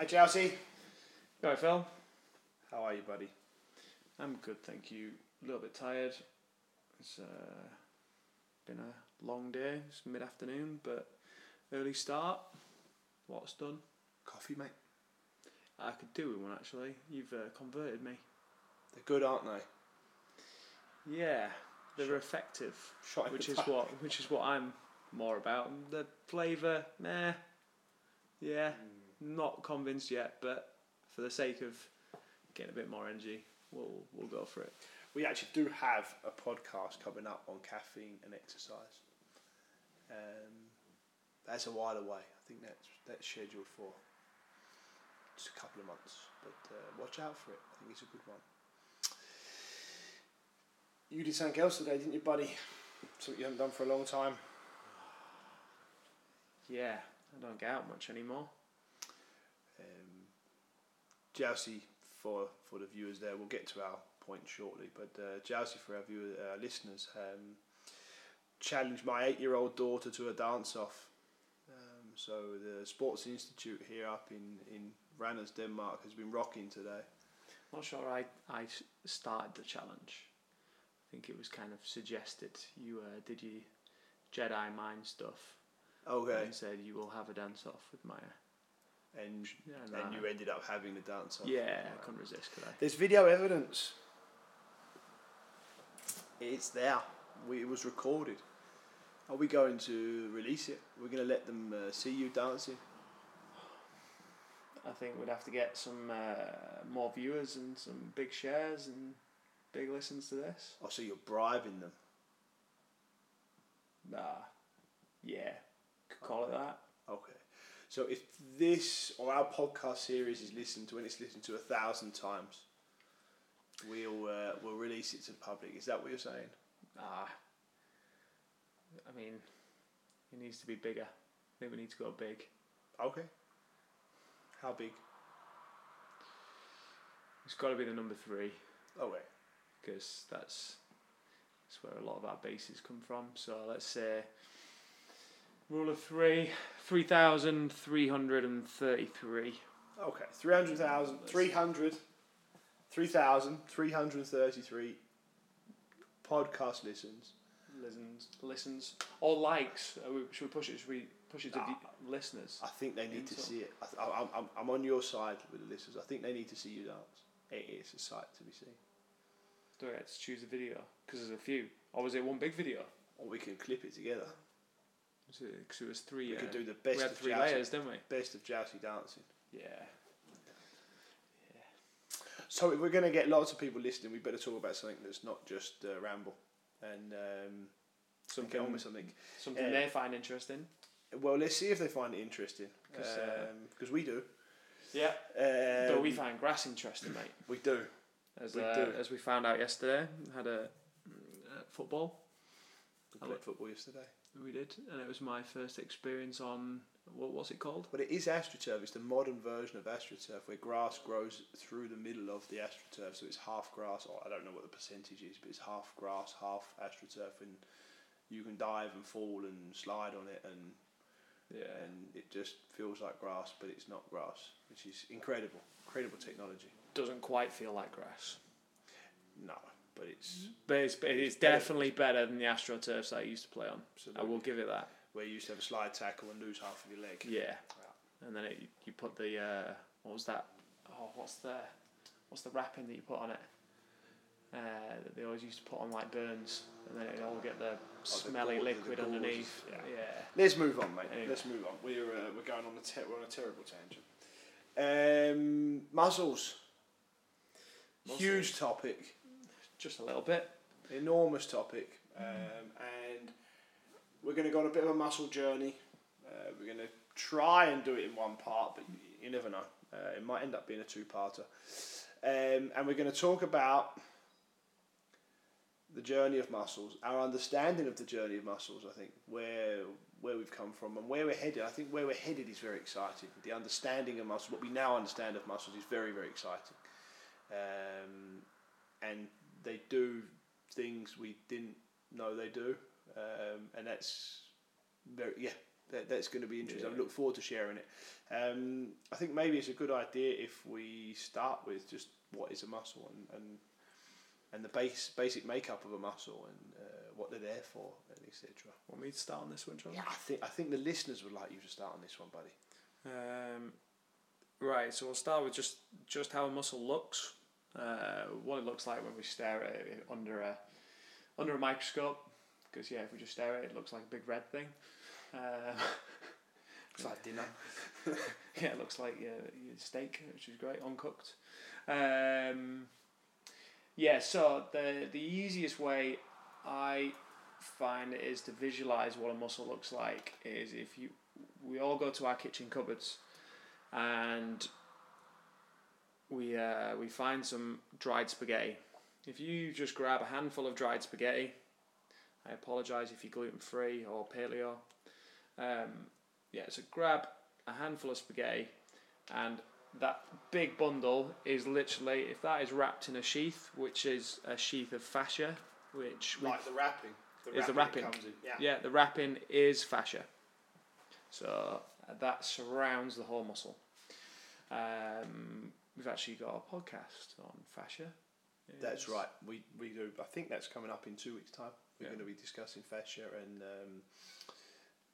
Hi, Chelsea. Hi, Phil. How are you, buddy? I'm good, thank you. A little bit tired. It's uh, been a long day. It's mid afternoon, but early start. What's done? Coffee, mate. I could do with one actually. You've uh, converted me. They're good, aren't they? Yeah, they're effective, Shot in which the is dark. what which is what I'm more about. The flavour, meh. Yeah, not convinced yet, but for the sake of getting a bit more energy, we'll we'll go for it. We actually do have a podcast coming up on caffeine and exercise. Um, that's a while away. I think that's that's scheduled for just a couple of months. But uh, watch out for it. I think it's a good one. You did something else today, didn't you, buddy? Something you haven't done for a long time. Yeah, I don't get out much anymore. Jousey for for the viewers there. We'll get to our point shortly, but uh, Jousey for our viewers, uh, listeners, um, challenged my eight-year-old daughter to a dance-off. Um, so the Sports Institute here up in in Randers, Denmark, has been rocking today. Not sure I I started the challenge. I think it was kind of suggested. You uh, did your Jedi mind stuff Okay, and said you will have a dance off with Maya. And Yeah, and nah. you ended up having the dance-off. yeah, I couldn't resist, could I? There's video evidence. It's there. We, it was recorded. Are we going to release it? We're going to let them uh, see you dancing. I think we'd have to get some uh, more viewers and some big shares and big listens to this. Oh, so you're bribing them. Nah, yeah, could call it that. So if this or our podcast series is listened to, and it's listened to a thousand times, we'll uh, we'll release it to the public. Is that what you're saying? Ah, I mean, it needs to be bigger. I think we need to go big. Okay. How big? It's got to be the number three. Okay. because that's that's where a lot of our bases come from. So let's say rule of three, three thousand three hundred and thirty-three. Okay. 300,000, 300, 3,000, 333 podcast listens. Listens, listens, or likes. Are we, should we push it? Should we push it to Ah. the listeners? I think they need to Insult. see it. I, th- I, I'm, I'm on your side with the listeners. I think they need to see you dance. It is a sight to be seen. Do I get to choose a video? Because there's a few. Or was it one big video? Or we can clip it together. Was it, cause it was three. We uh, could do the best we had of three Jousey, layers, didn't we? best of Jousey dancing. Yeah. Yeah. So if we're going to get lots of people listening, we better talk about something that's not just uh, ramble and um, Something, on with something. something uh, they find interesting. Well, let's see if they find it interesting 'Cause, uh, because we do. Yeah. Um, but we find grass interesting, mate. we do. As, We uh, do. as we found out yesterday, had a uh, football. We I played football yesterday. We did, and it was my first experience on what was it called? But it is AstroTurf. It's the modern version of AstroTurf where grass grows through the middle of the AstroTurf. So it's half grass, or I don't know what the percentage is, but it's half grass, half AstroTurf, and you can dive and fall and slide on it, and Yeah, and it just feels like grass, but it's not grass, which is incredible, incredible technology. doesn't quite feel like grass, No, but it's but it's it is better. definitely better than the AstroTurfs that I used to play on. I will give it that. where you used to have a slide tackle and lose half of your leg. Yeah, and then it, you put the uh, what was that? Oh, what's the what's the wrapping that you put on it? Uh, that they always used to put on like burns, and then it all get the smelly the liquid gauzes, underneath. yeah. yeah. Let's move on, mate. Anyway. Let's move on. We're uh, we're going on a ter- we're on a terrible tangent. Um, muscles. Huge topic, just a little bit. enormous topic, um, and we're going to go on a bit of a muscle journey. Uh, we're going to try and do it in one part, but you, you never know. Uh, it might end up being a two-parter, um, and we're going to talk about the journey of muscles, our understanding of the journey of muscles. I think where where we've come from and where we're headed. I think where we're headed is very exciting. The understanding of muscles, what we now understand of muscles, is very very exciting, um, and they do things we didn't know they do, um, and that's very yeah. that, that's going to be interesting. I look forward to sharing it. Um, I think maybe it's a good idea if we start with just what is a muscle and and, and the base basic makeup of a muscle and uh, what they're there for and etc. Want me to start on this one, John? Yeah, I think I think the listeners would like you to start on this one, buddy. Um, right, so we'll start with just just how a muscle looks, uh, what it looks like when we stare at it under a under a microscope. Because yeah, if we just stare at it, it looks like a big red thing. Um, It's like dinner. yeah, it looks like your, your steak, which is great, uncooked. Um, yeah, so the the easiest way I find it is to visualize what a muscle looks like is if you we all go to our kitchen cupboards and we uh, we find some dried spaghetti. If you just grab a handful of dried spaghetti, I apologize if you're gluten free or paleo. Um, yeah, so grab a handful of spaghetti, and that big bundle is literally if that is wrapped in a sheath, which is a sheath of fascia, which Like the wrapping. The Is the wrapping. comes in. Yeah. yeah, the wrapping is fascia. So that surrounds the whole muscle. Um, we've actually got a podcast on fascia. That's right. We we do. I think that's coming up in two weeks' time. We're Yeah. going to be discussing fascia and um,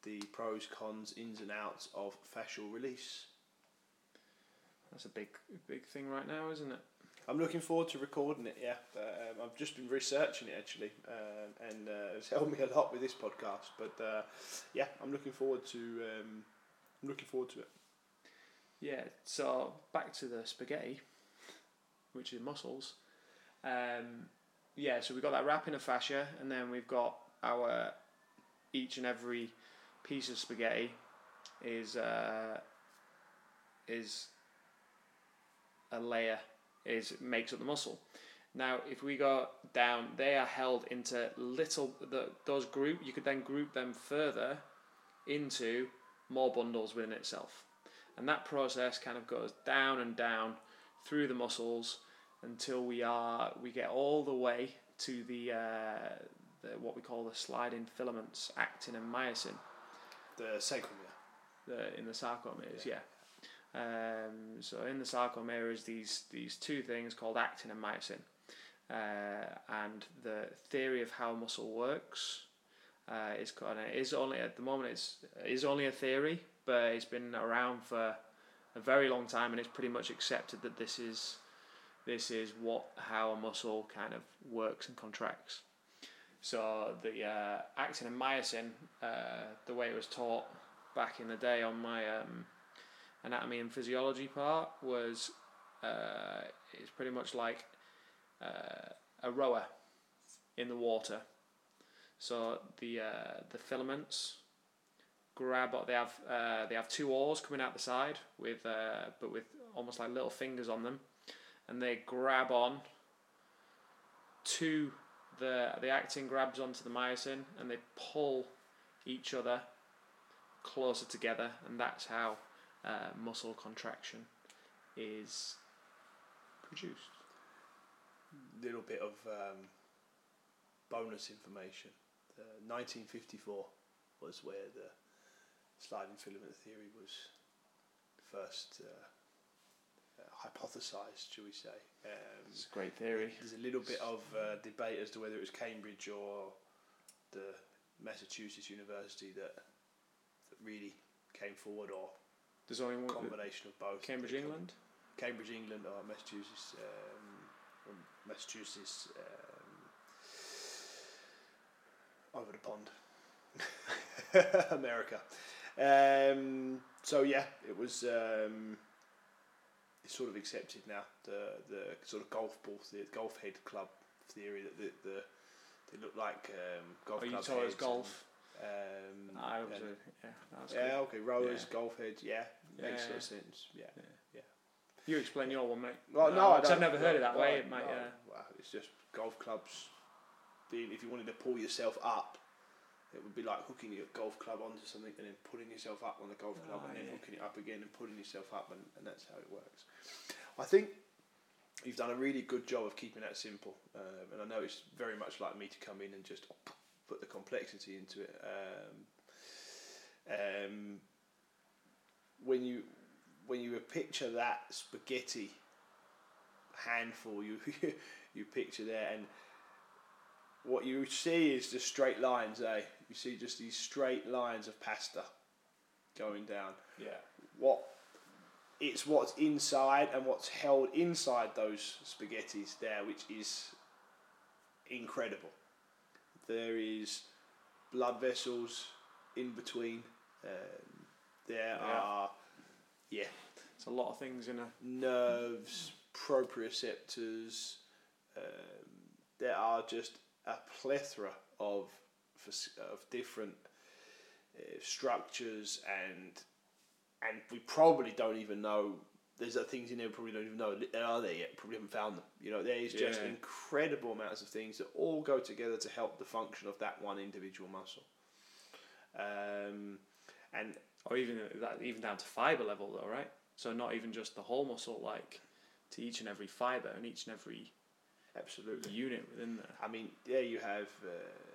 the pros, cons, ins and outs of fascial release. That's a big, big thing right now, isn't it? I'm looking forward to recording it. Yeah, um, I've just been researching it actually, um, and uh, it's helped me a lot with this podcast. But uh, yeah, I'm looking forward to. Um, I'm looking forward to it. Yeah. So back to the spaghetti, which is muscles. Um, yeah. So we've got that wrapping of fascia, and then we've got our each and every piece of spaghetti is uh, is a layer is makes up the muscle. Now, if we go down, they are held into little the, those group. You could then group them further into more bundles within itself, and that process kind of goes down and down through the muscles until we are we get all the way to the, uh, the what we call the sliding filaments, actin and myosin The sarcomere. the, in the sarcomeres, yeah. Um, so in the sarcomere is these these two things called actin and myosin, uh, and the theory of how muscle works uh, is is only at the moment it's is only a theory, but it's been around for a very long time, and it's pretty much accepted that this is this is what how a muscle kind of works and contracts. So the uh, actin and myosin, uh, the way it was taught back in the day on my um, anatomy and physiology part was uh, it's pretty much like uh, a rower in the water. So the uh, the filaments grab they have uh, they have two oars coming out the side with uh, but with almost like little fingers on them, and they grab on to the the actin grabs onto the myosin and they pull each other closer together, and that's how uh, muscle contraction is produced. Little bit of um, bonus information. Uh, 1954 was where the sliding filament theory was first uh, uh, hypothesized, shall we say. Um, It's a great theory. There's a little bit of uh, debate as to whether it was Cambridge or the Massachusetts University that, that really came forward, or There's only a one. combination of both. Cambridge, England. Cambridge, England, or Massachusetts, um, Massachusetts, um, over the pond, America. Um, so yeah, it was. Um, it's sort of accepted now. The the sort of golf ball, the golf head club theory that the, the they look like um, golf Oh, you taught golf. And, um, I was and- a, yeah, yeah, okay, rowers, Yeah. golf heads, yeah, makes Yeah. sort of sense. Yeah. Yeah. You explain your one, mate. Well, no, Uh, I. I've never heard it that no, way. It might, no. uh, Well, it's just golf clubs. Being, if you wanted to pull yourself up, it would be like hooking your golf club onto something and then pulling yourself up on the golf club Ah, and then yeah. hooking it up again and pulling yourself up, and, and that's how it works. I think you've done a really good job of keeping that simple, um, and I know it's very much like me to come in and just put the complexity into it. Um, um, when you when you picture that spaghetti handful, you you picture there, and what you see is just straight lines. Eh, you see just these straight lines of pasta going down. Yeah. What it's what's inside and what's held inside those spaghettis there, which is incredible. There is blood vessels in between. Um, there Yeah. are, yeah, It's a lot of things in a. nerves, proprioceptors. Um, there are just a plethora of of different uh, structures and and we probably don't even know. There's uh, things in there we probably don't even know that are there yet. Probably haven't found them. You know, there is just Yeah. incredible amounts of things that all go together to help the function of that one individual muscle. Um, and Or even that, even down to fiber level, though, right? So not even just the whole muscle, like to each and every fiber and each and every absolutely, unit within there. I mean, there you have uh,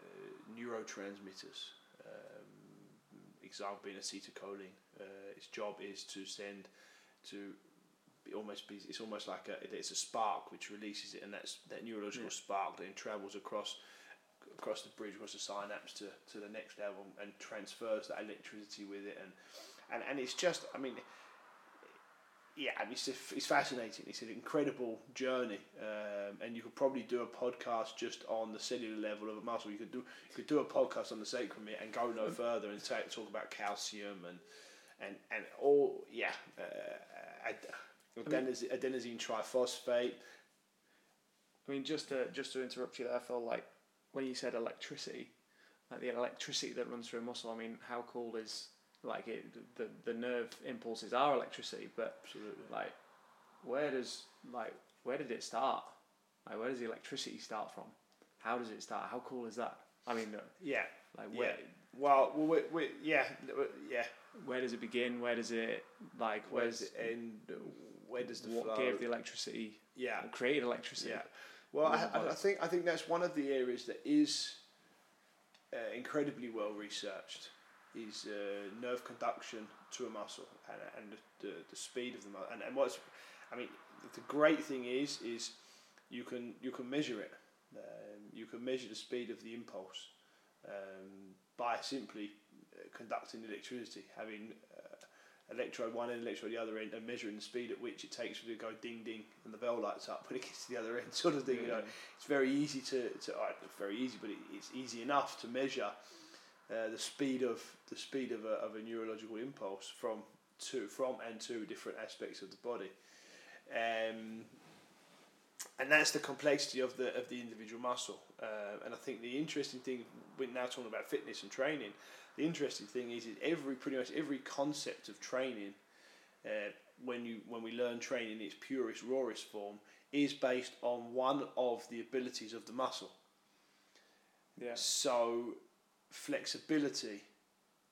neurotransmitters. Um, example being acetylcholine. Uh, its job is to send to be almost be. It's almost like a. It's a spark which releases it, and that's that neurological Yeah. spark then travels across across the bridge, across the synapse to, to the next level, and transfers that electricity with it, and and, and it's just. I mean. Yeah, I mean, it's, it's fascinating. It's an incredible journey, um, and you could probably do a podcast just on the cellular level of a muscle. You could do you could do a podcast on the sacrum and go no further and ta talk about calcium and and and all. Yeah, uh, ad- adenosine, adenosine triphosphate. I mean, just to just to interrupt you there, I feel like when you said electricity, like the electricity that runs through a muscle. I mean, how cool is like it? The the nerve impulses are electricity, but Absolutely. like, where does like where did it start? Like, where does the electricity start from? How does it start? How cool is that? I mean, Yeah. like Yeah. where Well, well, we, we, yeah, yeah. where does it begin? Where does it like Where's where's it end? Where does the what flow? gave the electricity? yeah. created electricity? Yeah. Well, I, I, I think I think that's one of the areas that is uh, incredibly well researched is uh, nerve conduction to a muscle and, and the, the, the speed of the muscle. And, and what's, I mean, the great thing is is you can you can measure it. Um, you can measure the speed of the impulse um, by simply uh, conducting electricity, having uh, electrode one end, electrode the other end, and measuring the speed at which it takes for it to go ding ding and the bell lights up when it gets to the other end, sort of thing. You know, it's very easy to, to uh, not very easy, but it, it's easy enough to measure uh, the speed of the speed of a, of a neurological impulse from to from and to different aspects of the body. Um, and that's the complexity of the of the individual muscle. Uh, and I think the interesting thing, we're now talking about fitness and training. The interesting thing is, is every pretty much every concept of training, uh, when you when we learn training in its purest rawest form, is based on one of the abilities of the muscle. Yeah. So, flexibility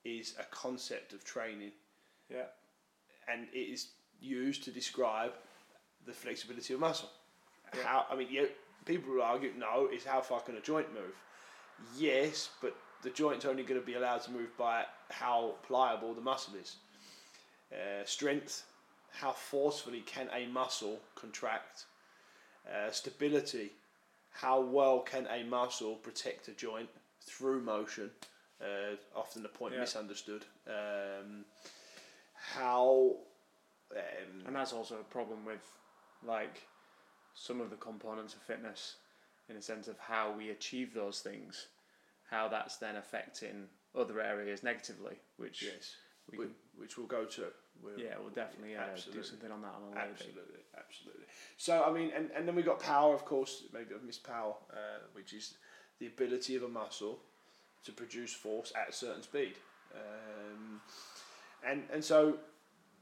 is a concept of training, Yeah. and it is used to describe the flexibility of muscle. Yeah. How I mean, yeah, people will argue, no, it's how far can a joint move? Yes, but the joint's only going to be allowed to move by how pliable the muscle is. Uh, strength, how forcefully can a muscle contract? Uh, stability, how well can a muscle protect a joint through motion? Uh, often the point Yeah. misunderstood. Um, how um, And that's also a problem with like some of the components of fitness in a sense of how we achieve those things, how that's then affecting other areas negatively, which yes, we whi- can, which we'll go to. We'll, yeah, we'll definitely uh, do something on that on a later. Absolutely, absolutely. So I mean, and, and then we got power, of course. Maybe I've missed power, uh, which is the ability of a muscle to produce force at a certain speed. Um, and and so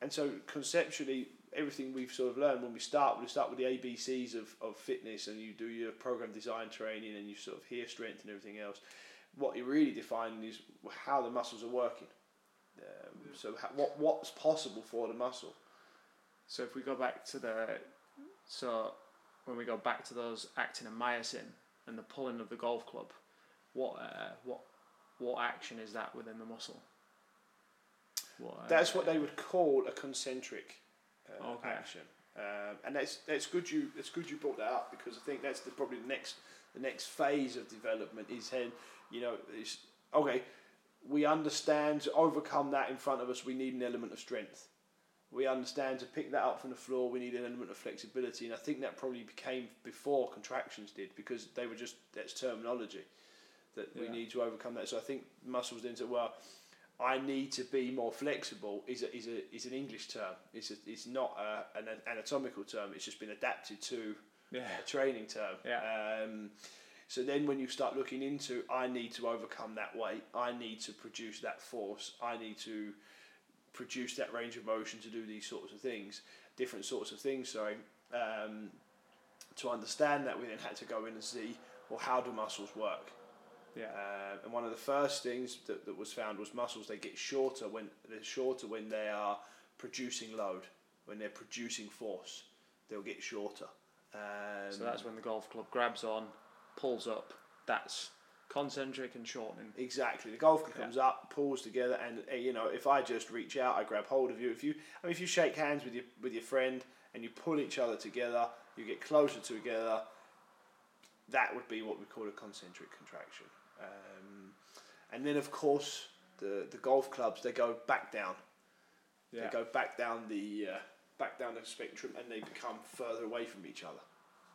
and so conceptually, everything we've sort of learned when we start, we start with the ABCs of, of fitness, and you do your program design training, and you sort of hear strength and everything else. What you're really defining is how the muscles are working. Um, so how, what what's possible for the muscle. So if we go back to the, so when we go back to those actin and myosin and the pulling of the golf club, what uh, what what action is that within the muscle? What, That's uh, what they would call a concentric uh, Okay. action, um, and that's that's good. You that's good you brought that up because I think that's the, probably the next the next phase of development is then you know is okay. We understand to overcome that in front of us. We need an element of strength. We understand to pick that up from the floor. We need an element of flexibility, and I think that probably became before contractions did because they were just that's terminology that we need to overcome that. So I think muscles then said, well, I need to be more flexible is a, is a is an English term. It's a, it's not a, an anatomical term. It's just been adapted to Yeah. a training term. Yeah. Um, so then when you start looking into, I need to overcome that weight. I need to produce that force. I need to produce that range of motion to do these sorts of things, different sorts of things. So Um, to understand that, we then had to go in and see, well, how do muscles work? Yeah. Uh, and one of the first things that, that was found was muscles. They get shorter when they're shorter when they are producing load, when they're producing force. They'll get shorter. Um, so that's when the golf club grabs on, pulls up. That's concentric and shortening. exactly the golf club comes up, pulls together, and uh, you know if I just reach out, I grab hold of you. If you, I mean, if you shake hands with your with your friend and you pull each other together, you get closer together. That would be what we call a concentric contraction. Um, and then of course the the golf clubs they go back down. Yeah. They go back down the uh, back down the spectrum and they become further away from each other.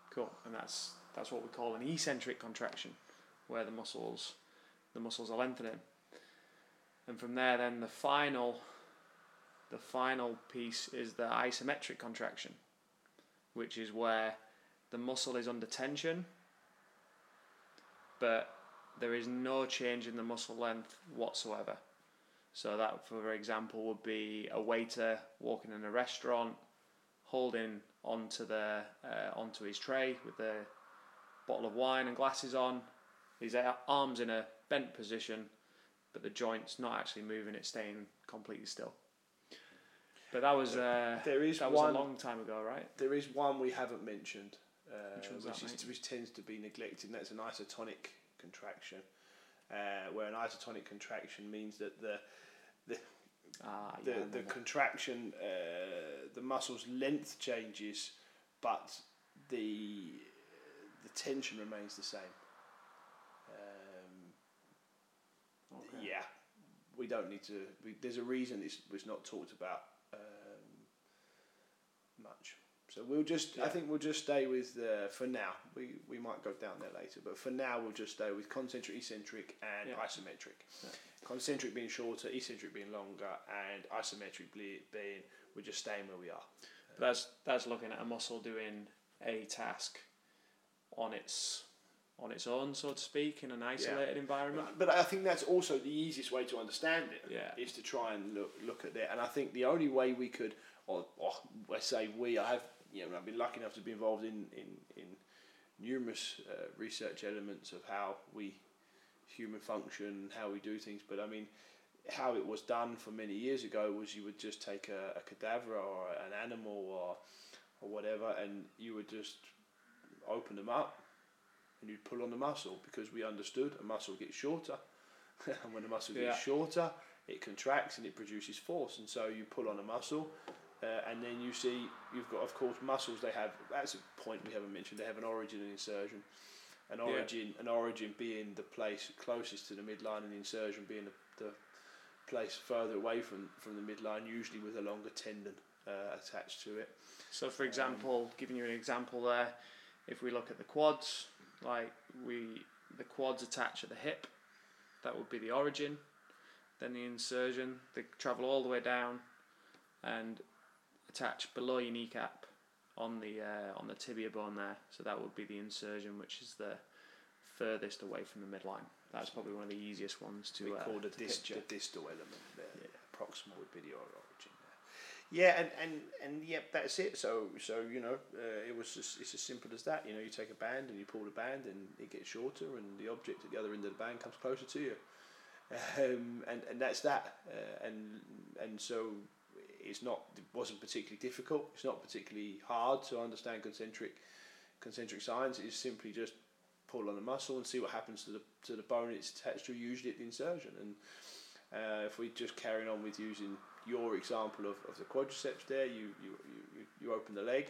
Cool. And that's that's what we call an eccentric contraction, where the muscles the muscles are lengthening. And from there then the final the final piece is the isometric contraction, which is where the muscle is under tension, but there is no change in the muscle length whatsoever. So that, for example, would be a waiter walking in a restaurant, holding onto the uh, onto his tray with the bottle of wine and glasses on. His a- arms in a bent position, but the joints not actually moving; it's staying completely still. But that was uh, There is that was one a long time ago, right? There is one we haven't mentioned, uh, Which which, that, is, which tends to be neglected, and that's an isotonic contraction. Uh, where an isotonic contraction means that the Ah, the, yeah, I the contraction, uh, the muscle's length changes, but the the tension remains the same. Um, Okay. Yeah, we don't need to. We, there's a reason it's was not talked about um, much. So we'll just. I think we'll just stay with uh, for now. We we might go down there later, but for now we'll just stay with concentric, eccentric, and Yeah. isometric. Yeah. Concentric being shorter, eccentric being longer, and isometric being we're just staying where we are. But that's that's looking at a muscle doing a task on its on its own, so to speak, in an isolated environment. But I think that's also the easiest way to understand it. Yeah. is to try and look look at that. And I think the only way we could, or, or I say we, I have, you know, I've been lucky enough to be involved in in, in numerous uh, research elements of how we human function, how we do things. But I mean, how it was done for many years ago was you would just take a, a cadaver or an animal or or whatever, and you would just open them up and you'd pull on the muscle because we understood a muscle gets shorter, and when a muscle gets Yeah. shorter, it contracts and it produces force, and so you pull on a muscle. Uh, and then you see you've got of course muscles they have that's a point we haven't mentioned they have an origin and insertion an Yeah. origin an origin being the place closest to the midline and the insertion being the, the place further away from, from the midline usually with a longer tendon uh, attached to it So, for example, giving you an example there, if we look at the quads, like we the quads attach at the hip, that would be the origin. Then the insertion, they travel all the way down, and attach below your kneecap on the uh, on the tibia bone there. So that would be the insertion, which is the furthest away from the midline. That's probably one of the easiest ones to we uh, call the, dis- the distal element there. Yeah. Proximal would be the there. Yeah, and, and, and yep, that's it. So so you know, uh, it was just, it's as simple as that. You know, you take a band and you pull the band, and it gets shorter, and the object at the other end of the band comes closer to you. Um, and, and that's that. Uh, and and so it's not it wasn't particularly difficult. It's not particularly hard to understand concentric concentric science. It's simply just pull on the muscle and see what happens to the to the bone it's attached to. Usually at the insertion. And uh, if we just carry on with using your example of, of the quadriceps there, you, you, you, you open the leg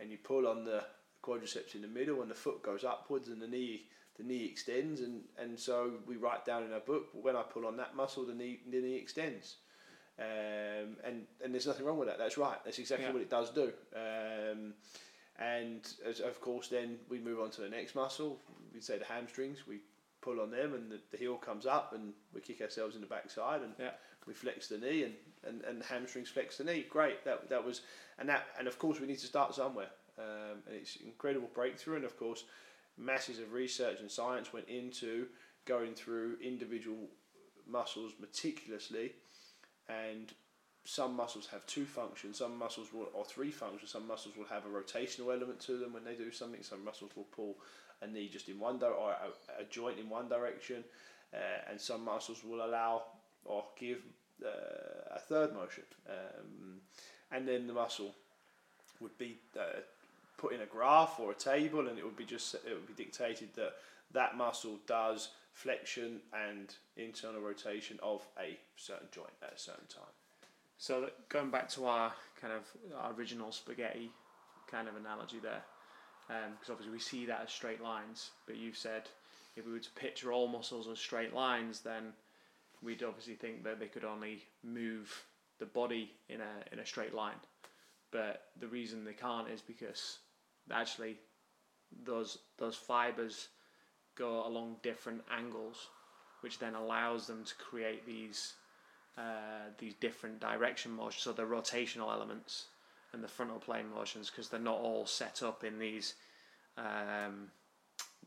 and you pull on the quadriceps in the middle and the foot goes upwards and the knee the knee extends. And, and so we write down in our book when I pull on that muscle the knee the knee extends. Um, and and there's nothing wrong with that. That's right. That's exactly Yeah. what it does do. Um, and as, of course then we move on to the next muscle. We say the hamstrings. We pull on them and the, the heel comes up and we kick ourselves in the backside and Yeah. we flex the knee and, and, and the hamstrings flex the knee. Great that that was and that and of course we need to start somewhere. Um, and it's incredible breakthrough and of course masses of research and science went into going through individual muscles meticulously and some muscles have two functions some muscles will or three functions some muscles will have a rotational element to them when they do something some muscles will pull a knee just in one di- or a, a joint in one direction uh, and some muscles will allow or give uh, a third motion. Um, and then the muscle would be uh, put in a graph or a table and it would be just it would be dictated that that muscle does flexion and internal rotation of a certain joint at a certain time. So going back to our kind of our original spaghetti kind of analogy there, because obviously we see that as straight lines, but you've said if we were to picture all muscles as straight lines, then we'd obviously think that they could only move the body in a in a straight line. But the reason they can't is because actually those those fibers go along different angles, which then allows them to create these uh, these different direction motions, so the rotational elements and the frontal plane motions, because they're not all set up in these um,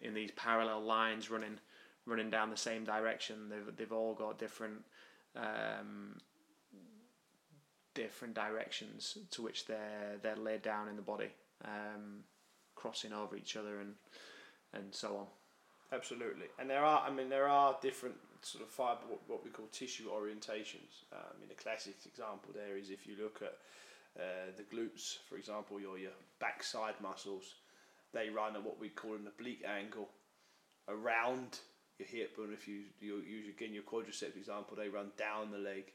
in these parallel lines running running down the same direction. They've they've all got different um, different directions to which they're they're laid down in the body, um, crossing over each other and and so on. Absolutely, and there are. I mean, there are different sort of fibre, what, we call tissue orientations. Um, I mean, the classic example there is if you look at uh, the glutes, for example, your your backside muscles, they run at what we call an oblique angle around your hip, and if you you use again your quadriceps example, they run down the leg.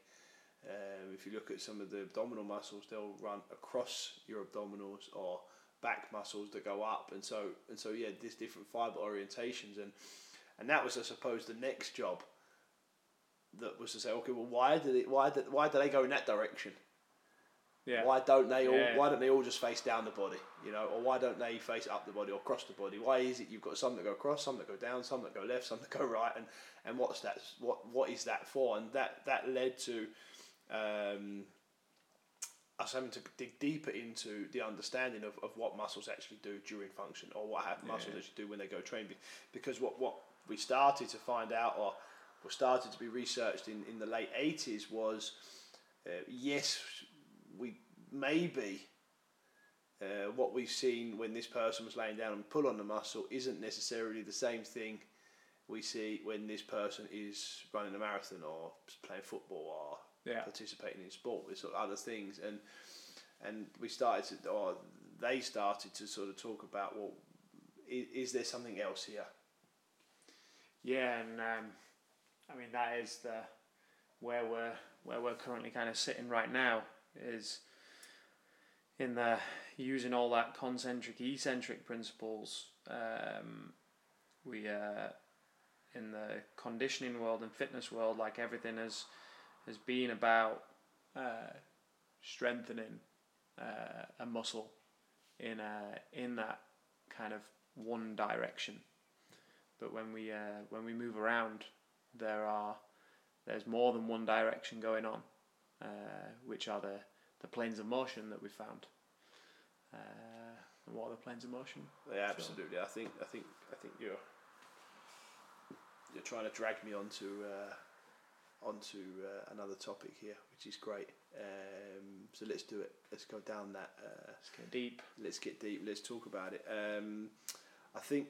Um, if you look at some of the abdominal muscles, they'll run across your abdominals or back muscles that go up, and so and so yeah, there's different fiber orientations, and and that was I suppose the next job. That was to say, okay, well, why did it? Why did why do they go in that direction? Yeah. Why don't they all? Yeah. Why don't they all just face down the body? You know, or why don't they face up the body or cross the body? Why is it you've got some that go across, some that go down, some that go left, some that go right, and and what's that? What what is that for? And that that led to um, us having to dig deeper into the understanding of, of what muscles actually do during function, or what have muscles Yeah. actually do when they go train. Because what what we started to find out, or was started to be researched in, in the late eighties, was uh, yes, maybe uh, what we've seen when this person was laying down and pull on the muscle isn't necessarily the same thing we see when this person is running a marathon or playing football or Yeah. participating in sport with sort of other things and and we started to or they started to sort of talk about well is, is there something else here Yeah, and um, I mean that is the where we're where we're currently kind of sitting right now is in the using all that concentric eccentric principles. Um, we uh, in the conditioning world and fitness world, like everything has has been about uh, strengthening uh, a muscle in a in that kind of one direction. But when we uh, when we move around, there are there's more than one direction going on, uh, which are the, the planes of motion that we found. Uh, and what are the planes of motion? yeah absolutely I think I think I think you're you're trying to drag me onto uh, onto uh, another topic here which is great um, so let's do it let's go down that uh, Let's get deep. let's get deep. Let's talk about it. Um, I think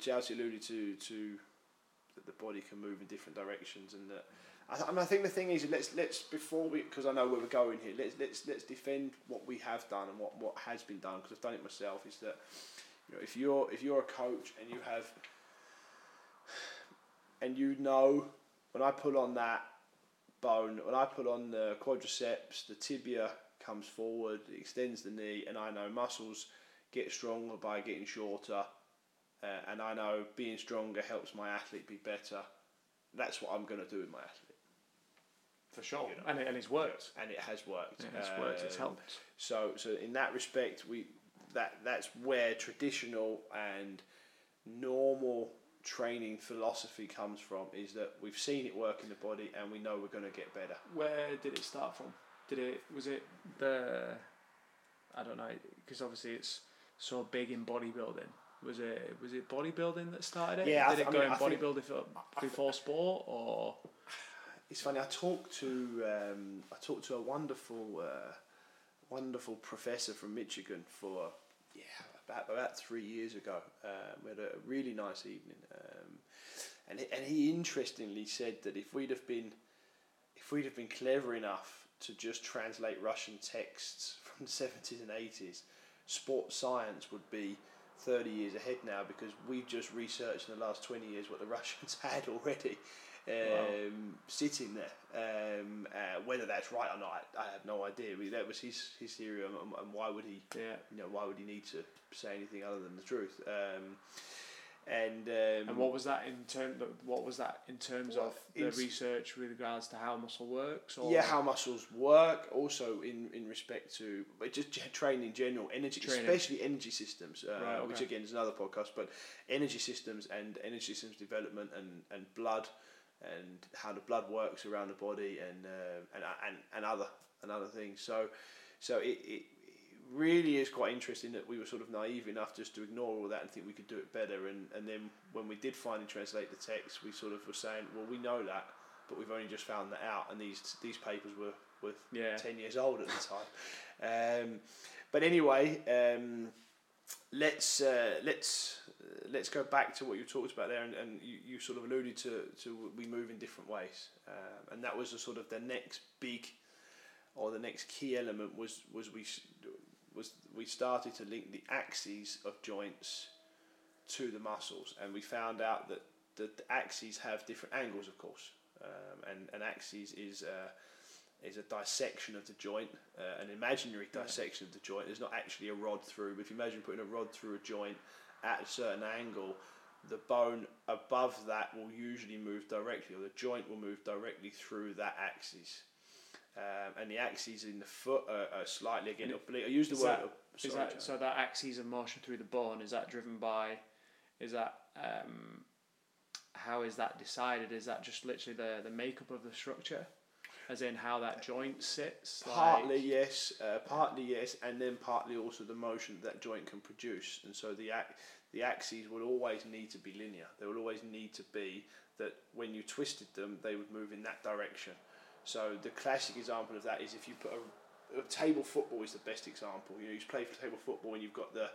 Chelsea alluded to to that the body can move in different directions, and that th- I, mean, I think the thing is let's let's before we because I know where we're going here. Let's let's let's defend what we have done and what, what has been done because I've done it myself. Is that you know if you're if you're a coach and you have and you know when I pull on that bone. When I put on the quadriceps, the tibia comes forward, extends the knee, and I know muscles get stronger by getting shorter. Uh, and I know being stronger helps my athlete be better. That's what I'm going to do with my athlete. For sure, You know. and, it, and it's worked. And it has worked. Yeah, it's worked. It's Um, helped. So, so in that respect, we that that's where traditional and normal training philosophy comes from. Is that we've seen it work in the body, and we know we're going to get better. Where did it start from? Did it was it the I don't know because obviously it's so big in bodybuilding. Was it was it bodybuilding that started it? Yeah, I Did th- it I go mean, in I think- bodybuilding for, before sport or It's funny. I talked to um, I talked to a wonderful uh, wonderful professor from Michigan for yeah about about three years ago. Uh, we had a really nice evening, um, and and he interestingly said that if we'd have been if we'd have been clever enough to just translate Russian texts from the seventies and eighties, sports science would be. 30 years ahead now because we've just researched in the last 20 years what the Russians had already um, sitting there. Um, uh, whether that's right or not, I, I have no idea. I mean, that was his his theory, and, and why would he? yeah? You know, why would he need to say anything other than the truth? Um, and um, And what was that in term? What was that in terms Well, of the research with regards to how muscle works? Or yeah, how muscles work. Also, in, in respect to but just training in general, energy, Training. especially energy systems, uh, Right, which again is another podcast. But energy systems and energy systems development and, and blood and how the blood works around the body and uh, and, and and other and other things. So so it, it really is quite interesting that we were sort of naive enough just to ignore all that and think we could do it better. And, and then when we did finally translate the text, we sort of were saying, well, we know that, but we've only just found that out. And these these papers were were yeah, ten years old at the time. Um, but anyway, um, let's uh, let's uh, let's go back to what you talked about there, and, and you, you sort of alluded to to we move in different ways, um, and that was the sort of the next big or the next key element was was we was we started to link the axes of joints to the muscles, and we found out that the, the axes have different angles, of course, um, and an axis is uh, is a dissection of the joint, uh, an imaginary dissection of the joint. There's not actually a rod through. But if you imagine putting a rod through a joint at a certain angle, the bone above that will usually move directly, or the joint will move directly through that axis. Um, and the axes in the foot are, are slightly again oblique. I use the word. that- sorry, that so? That axis of motion through the bone is that driven by? Is that um, how is that decided? Is that just literally the the makeup of the structure, as in how that joint sits? Partly like, yes, uh, partly yes, and then partly also the motion that joint can produce. And so the ac- the axes will always need to be linear. They will always need to be that when you twisted them, they would move in that direction. So the classic example of that is if you put a, a table football is the best example. You know, you play for table football and you've got the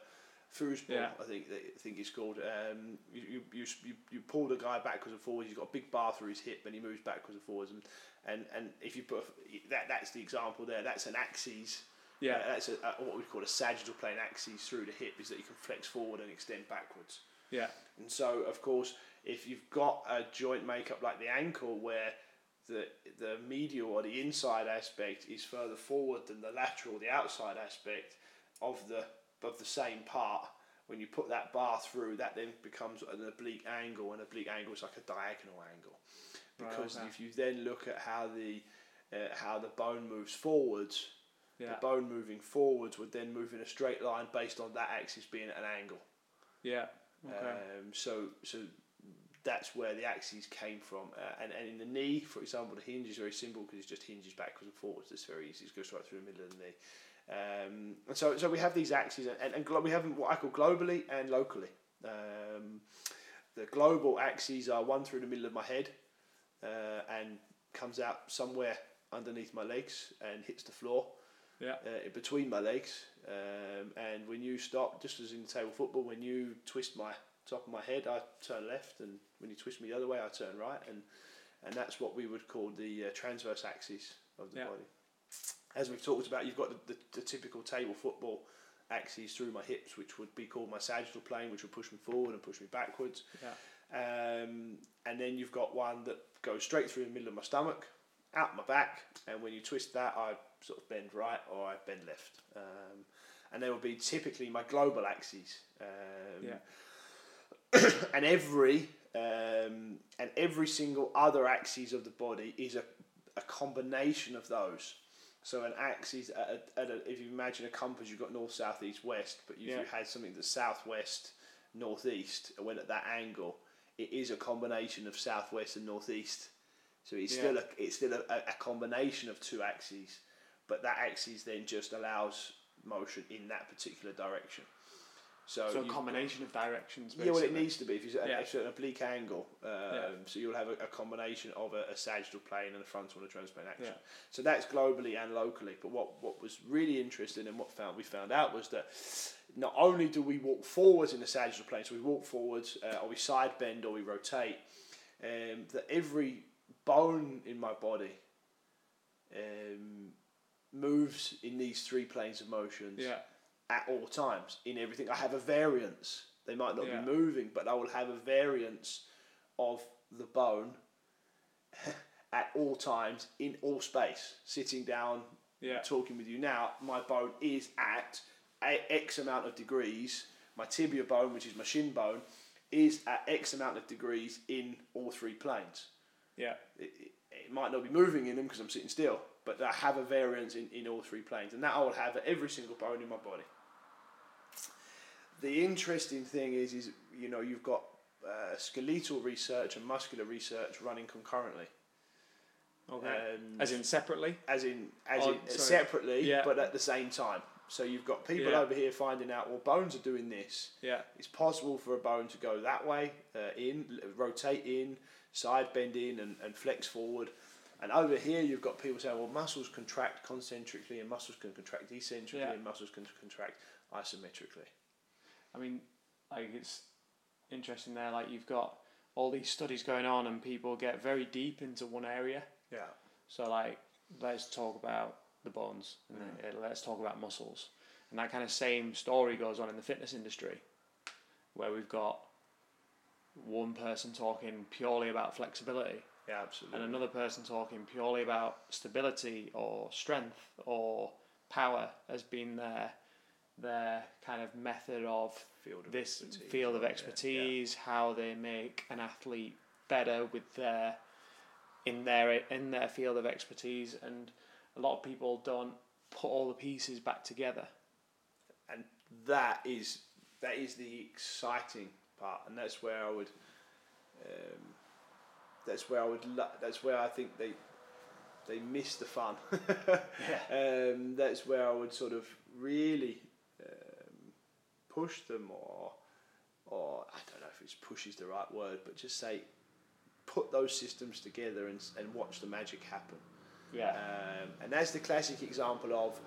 foosball, Yeah. I think that, I think it's called. Um, you, you, you, you, you pull the guy backwards and forwards. He's got a big bar through his hip, and he moves backwards and forwards. And and, and if you put that, that's the example there. That's an axis. yeah, Uh, that's a, a, what we call a sagittal plane axis through the hip. Is that you can flex forward and extend backwards. yeah, And so, of course, if you've got a joint makeup like the ankle, where the the medial or the inside aspect is further forward than the lateral, the outside aspect of the of the same part, when you put that bar through, that then becomes an oblique angle, and oblique angle is like a diagonal angle. Right, Because okay. if you then look at how the uh, how the bone moves forwards, yeah, the bone moving forwards would then move in a straight line based on that axis being at an angle. yeah. Okay. Um, so so that's where the axes came from. Uh, and, and in the knee, for example, the hinge is very simple because it just hinges backwards and forwards. It's very easy. It goes right through the middle of the knee. Um, and so so we have these axes, and, and we have them what I call globally and locally. Um, the global axes are one through the middle of my head uh, and comes out somewhere underneath my legs and hits the floor yeah, uh, between my legs. Um, and when you stop, just as in table football, when you twist my top of my head, I turn left, and when you twist me the other way, I turn right, and and that's what we would call the uh, transverse axis of the Yeah. body. As we've talked about, you've got the, the, the typical table football axes through my hips, which would be called my sagittal plane, which would push me forward and push me backwards. yeah, Um, and then you've got one that goes straight through the middle of my stomach, out my back, and when you twist that, I sort of bend right or I bend left. Um, and they will be typically my global axes. Um, Yeah. and every um, and every single other axis of the body is a, a combination of those. So an axis, at a, at a, if you imagine a compass, you've got north, south, east, west. But if Yeah. you had something that's southwest, northeast, and went at that angle, it is a combination of southwest and northeast. So it's Yeah. still a, it's still a, a combination of two axes, but that axis then just allows motion in that particular direction. So, So a combination of directions. yeah, well, it needs to be if you're at, Yeah. you're an oblique angle. Um, Yeah. So you'll have a, a combination of a, a sagittal plane and a frontal and a transplane action. Yeah. So that's globally and locally. But what, what was really interesting and what found we found out was that not only do we walk forwards in the sagittal plane, so we walk forwards, uh, or we side bend, or we rotate, um, that every bone in my body um, moves in these three planes of motions Yeah. at all times in everything. I have a variance. They might not Yeah. be moving, but I will have a variance of the bone at all times in all space. Sitting down, Yeah. talking with you now, my bone is at X amount of degrees. My tibia bone, which is my shin bone, is at X amount of degrees in all three planes Yeah. it, it, it might not be moving in them because I'm sitting still, but I have a variance in, in all three planes, and that I will have at every single bone in my body. The interesting thing is, is you know, you've got uh, skeletal research and muscular research running concurrently. Okay. Um, As in separately. as in, as Oh, in sorry. separately, Yeah. but at the same time. So you've got people Yeah. over here finding out, well, bones are doing this. Yeah. It's possible for a bone to go that way, uh, in, rotate in, side bend in, and, and flex forward. And over here, you've got people saying, well, muscles contract concentrically, and muscles can contract eccentrically, Yeah. and muscles can contract isometrically. I mean, like it's interesting there. Like you've got all these studies going on, and people get very deep into one area. Yeah. So like, let's talk about the bones, and then, uh, let's talk about muscles, and that kind of same story goes on in the fitness industry, where we've got one person talking purely about flexibility, Yeah, absolutely. and another person talking purely about stability or strength or power as being their their kind of method of Field of this expertise, field of yeah, yeah. expertise, how they make an athlete better with their in their in their field of expertise, and a lot of people don't put all the pieces back together. and that is that is the exciting part, and that's where I would, um, that's where I would, that's where I think they, they miss the fun. um, that's where I would sort of really um, push them, or, or I don't know if it's push is the right word, but just say, put those systems together and and watch the magic happen. Yeah, Um, and that's the classic example of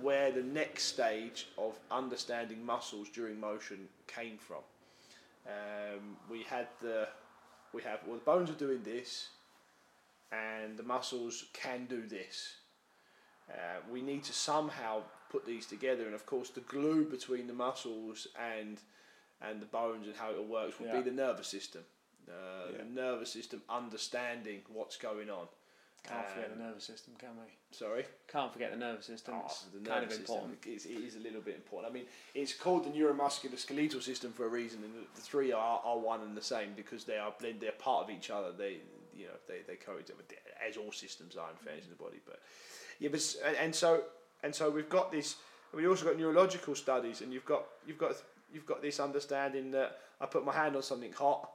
where the next stage of understanding muscles during motion came from. Um, we had the, we have well the bones are doing this, and the muscles can do this. Uh, we need to somehow put these together, and of course the glue between the muscles and and the bones and how it all works will Yeah. be the nervous system. Uh, Yeah. The nervous system understanding what's going on. Can't forget um, the nervous system, can we? Sorry. Can't forget the nervous system. Oh, it's the kind of important. is, it is a little bit important. I mean, it's called the neuromuscular skeletal system for a reason, and the, three are, are one and the same because they are blend, they're part of each other. They you know they they coexist as all systems are in fairness in the body. But yeah, but and, and so and so we've got this. We've also got neurological studies, and you've got you've got you've got this understanding that I put my hand on something hot.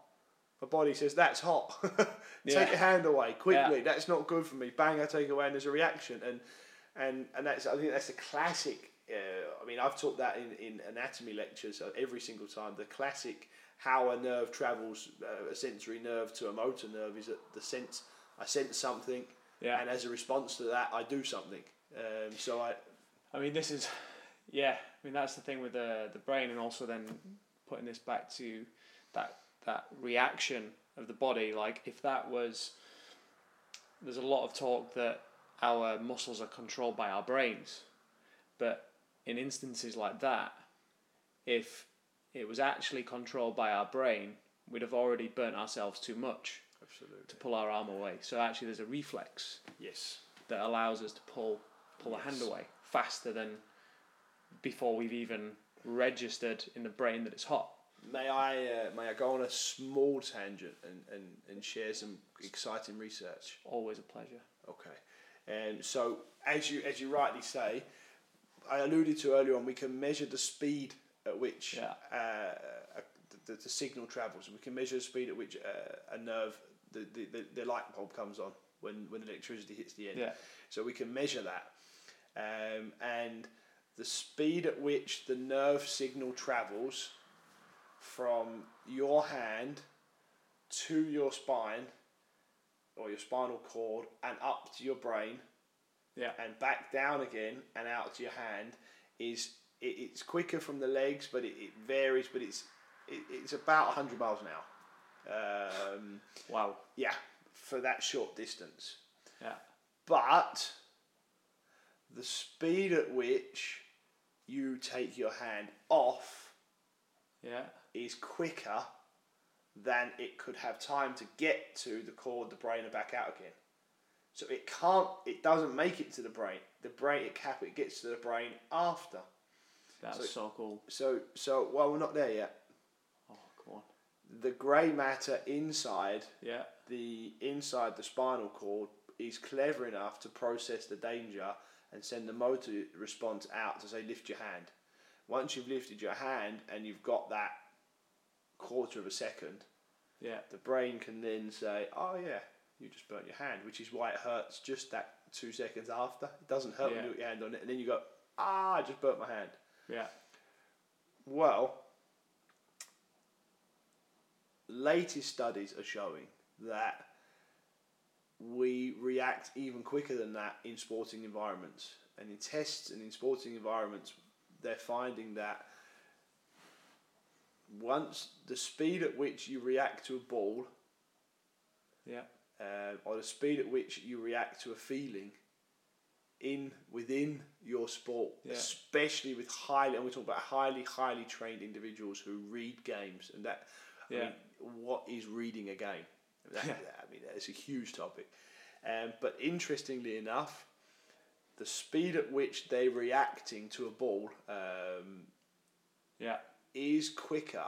My body says that's hot. Yeah. Take your hand away quickly. That's not good for me. Bang! I take it away, and there's a reaction, and and and that's I think that's a classic. Uh, I mean, I've taught that in, in anatomy lectures uh, every single time. The classic how a nerve travels, uh, a sensory nerve to a motor nerve, is that the sense I sense something, Yeah. and as a response to that, I do something. Um, so I I mean, this is, yeah. I mean, that's the thing with the the brain, and also then putting this back to that that reaction of the body. Like if that was, there's a lot of talk that our muscles are controlled by our brains, but in instances like that, if it was actually controlled by our brain, we'd have already burnt ourselves too much. Absolutely. to pull our arm away. So actually, there's a reflex Yes. that allows us to pull pull the hand away faster than before we've even registered in the brain that it's hot. May I uh, may I go on a small tangent and, and, and share some exciting research? Always a pleasure. Okay. And so as you as you rightly say, I alluded to earlier on, we can measure the speed at which Yeah. uh, a, the, the signal travels. We can measure the speed at which uh, a nerve, the, the, the, the light bulb comes on when, when electricity hits the end. Yeah. So we can measure that. Um, and the speed at which the nerve signal travels from your hand to your spine or your spinal cord and up to your brain Yeah. and back down again and out to your hand is it, it's quicker from the legs but it, it varies but it's it, it's about 100 miles an hour um, Wow. yeah for that short distance Yeah. but the speed at which you take your hand off Yeah. Is quicker than it could have time to get to the cord, the brain, and back out again. So it can't. It doesn't make it to the brain. The brain it cap it gets to the brain after. That's So- so, cool. So so well we're not there yet. Oh, come on. The grey matter inside Yeah. the inside the spinal cord is clever enough to process the danger and send the motor response out to say lift your hand. Once you've lifted your hand and you've got that quarter of a second, Yeah. the brain can then say, "Oh yeah, you just burnt your hand," which is why it hurts just that two seconds after. It doesn't hurt when you put your hand on it, and then you go, "Ah, I just burnt my hand." Yeah. Well, latest studies are showing that we react even quicker than that in sporting environments. And in tests and in sporting environments, they're finding that once the speed at which you react to a ball Yeah. uh, or the speed at which you react to a feeling in within your sport, Yeah. especially with highly, and we talk about highly, highly trained individuals who read games, and that, I Yeah. mean, what is reading a game? That, I mean, that's a huge topic. Um, but interestingly enough, the speed at which they're reacting to a ball um, Yeah. Is quicker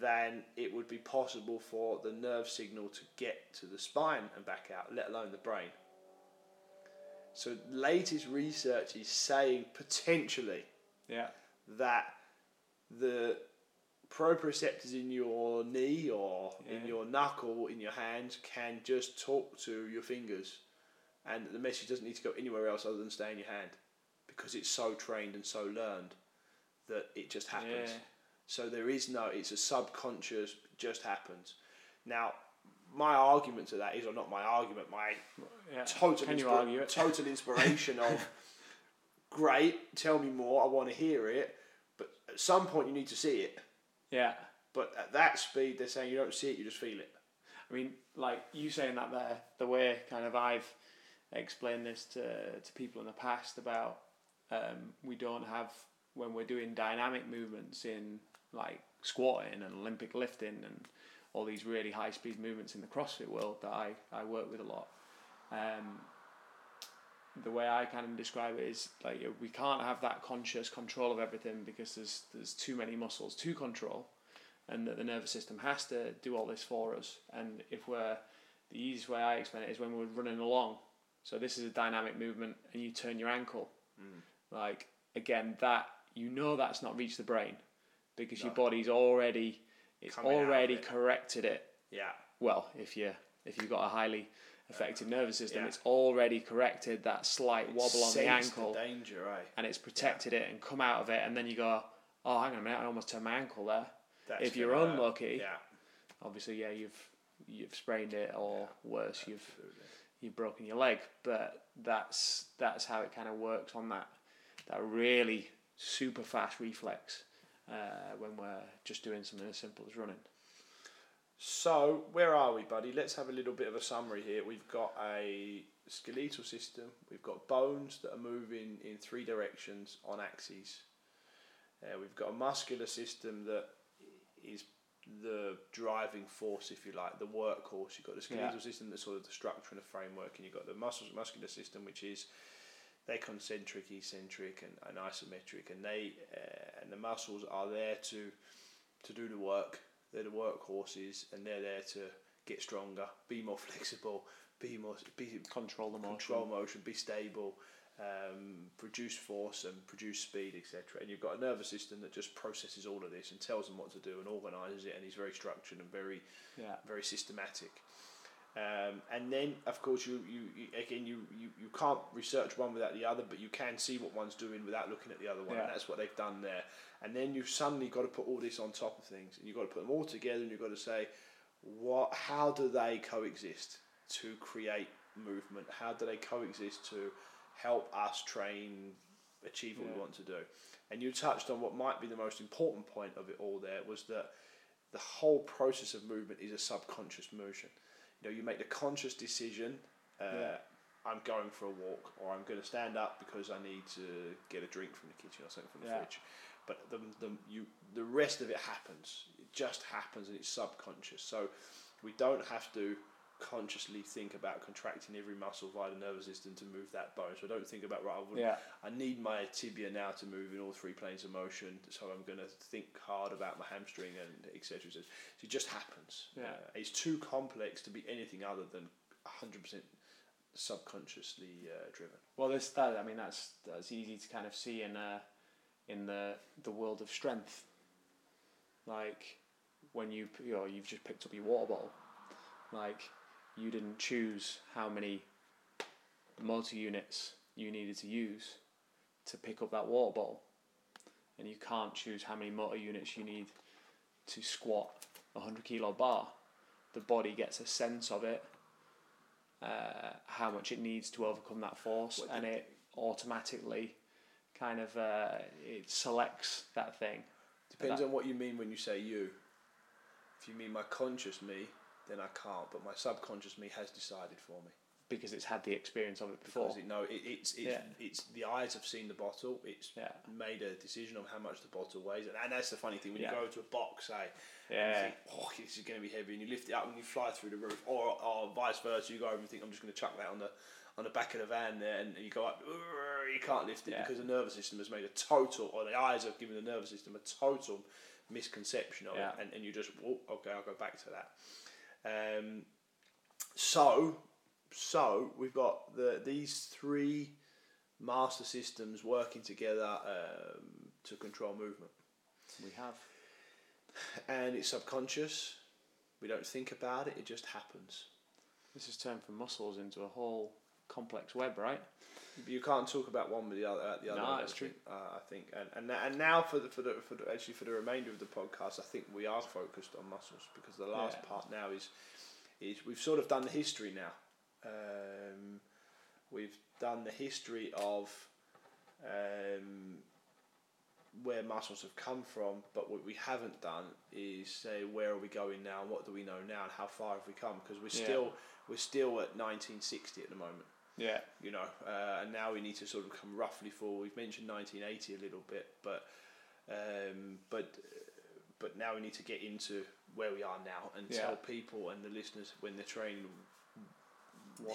than it would be possible for the nerve signal to get to the spine and back out, let alone the brain. So, latest research is saying potentially Yeah. that the proprioceptors in your knee or in your knuckle in your hand can just talk to your fingers and the message doesn't need to go anywhere else other than stay in your hand because it's so trained and so learned that it just happens. Yeah. So there is no, it's a subconscious, just happens. Now, my argument to that is, or not my argument, my Yeah. total, Can you argue it? total inspiration of, great, tell me more, I want to hear it, but at some point you need to see it. Yeah. But at that speed, they're saying you don't see it, you just feel it. I mean, like you saying that there, the way kind of I've explained this to, to people in the past about um, we don't have, when we're doing dynamic movements in like squatting and Olympic lifting and all these really high speed movements in the CrossFit world that I, I work with a lot. Um, the way I kind of describe it is like we can't have that conscious control of everything because there's there's too many muscles to control, and that the nervous system has to do all this for us. And if we're the easiest way I explain it is when we're running along. So this is a dynamic movement, and you turn your ankle. Like again, that you know that's not reached the brain because your body's already it's Coming already it. corrected it Yeah. well, if you if you've got a highly effective uh, nervous system, Yeah. it's already corrected that slight wobble on the ankle, danger, right? and it's protected it and come out of it, and then you go, oh, hang on a minute, I almost turned my ankle there. That's if you're gonna unlucky, Yeah. obviously, yeah, you've you've sprained it, or worse, you've you've broken your leg. But that's that's how it kind of works on that that really super fast reflex uh, when we're just doing something as simple as running. So, where are we, buddy? Let's have a little bit of a summary here. We've got a skeletal system, we've got bones that are moving in three directions on axes. Uh, we've got a muscular system that is the driving force, if you like, the workhorse. You've got the skeletal Yeah. system, that's sort of the structure and the framework, and you've got the muscles muscular system, which is they're concentric, eccentric, and, and isometric, and they uh, and the muscles are there to to do the work. They're the workhorses, and they're there to get stronger, be more flexible, be more be Control the motion. control motion, be stable, um, produce force and produce speed, etc. And you've got a nervous system that just processes all of this and tells them what to do and organises it, and is very structured and very Yeah. very systematic. Um, and then, of course, you, you, you again you, you, you can't research one without the other, but you can see what one's doing without looking at the other one. Yeah. And that's what they've done there. And then you've suddenly got to put all this on top of things, and you've got to put them all together, and you've got to say, what? How do they coexist to create movement? How do they coexist to help us train, achieve what Yeah. we want to do? And you touched on what might be the most important point of it all. There was that the whole process of movement is a subconscious motion. You know, you make the conscious decision. Uh, Yeah. I'm going for a walk, or I'm going to stand up because I need to get a drink from the kitchen or something from the Yeah. fridge. But the, the you the rest of it happens. It just happens, and it's subconscious. So we don't have to consciously think about contracting every muscle via the nervous system to move that bone. So I don't think about right. I, Yeah. I need my tibia now to move in all three planes of motion. So I'm going to think hard about my hamstring and etc. So it just happens. Yeah. Uh, it's too complex to be anything other than hundred percent subconsciously uh, driven. Well, this that I mean that's that's easy to kind of see in uh, in the the world of strength. Like when you you know you've just picked up your water bottle, like you didn't choose how many motor units you needed to use to pick up that water bottle, and you can't choose how many motor units you need to squat a hundred kilo bar. The body gets a sense of it uh, how much it needs to overcome that force, What and it automatically kind of uh, it selects that thing. Depends That- on what you mean when you say you. If you mean my conscious me, then I can't. But my subconscious me has decided for me. because it's had the experience of it before. Because it, no, it, it's it's, Yeah. it's the eyes have seen the bottle. It's Yeah. made a decision on how much the bottle weighs, and, and that's the funny thing when Yeah. you go to a box, say, Yeah. think, oh, this is going to be heavy, and you lift it up and you fly through the roof, or, or vice versa, you go over and think, I'm just going to chuck that on the on the back of the van there, and you go up, you can't lift it Yeah. because the nervous system has made a total, or the eyes have given the nervous system a total misconception of Yeah. it, and, and you just, oh, okay, I'll go back to that. Um, so, so we've got the these three master systems working together um, to control movement We have. and it's subconscious. We don't think about it; it just happens. This has turned from muscles into a whole complex web, right? You can't talk about one with the other. uh, The other, No, I that's think. Uh, I think, and and, and now for the for the for the, actually for the remainder of the podcast, I think we are focused on muscles because the last Yeah. part now is is we've sort of done the history now. Um, we've done the history of um, where muscles have come from, but what we haven't done is say where are we going now, and what do we know now, and how far have we come? Because we're Yeah. still we're still at 1960 at the moment Yeah. you know, uh, and now we need to sort of come roughly forward. We've mentioned 1980 a little bit, but um, but but now we need to get into where we are now and Yeah. tell people and the listeners when they're training.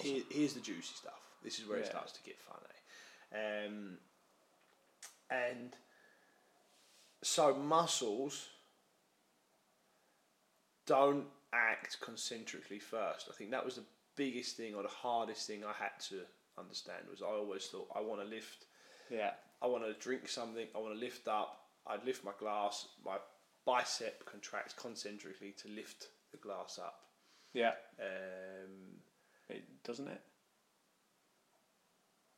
Here, here's the juicy stuff. This is where it starts to get fun. Eh? Um, and so muscles don't act concentrically first. I think that was the biggest thing or the hardest thing I had to understand was I always thought I want to lift, Yeah. I want to drink something, I want to lift up. I'd lift my glass, my bicep contracts concentrically to lift the glass up. Yeah. Um, It doesn't it?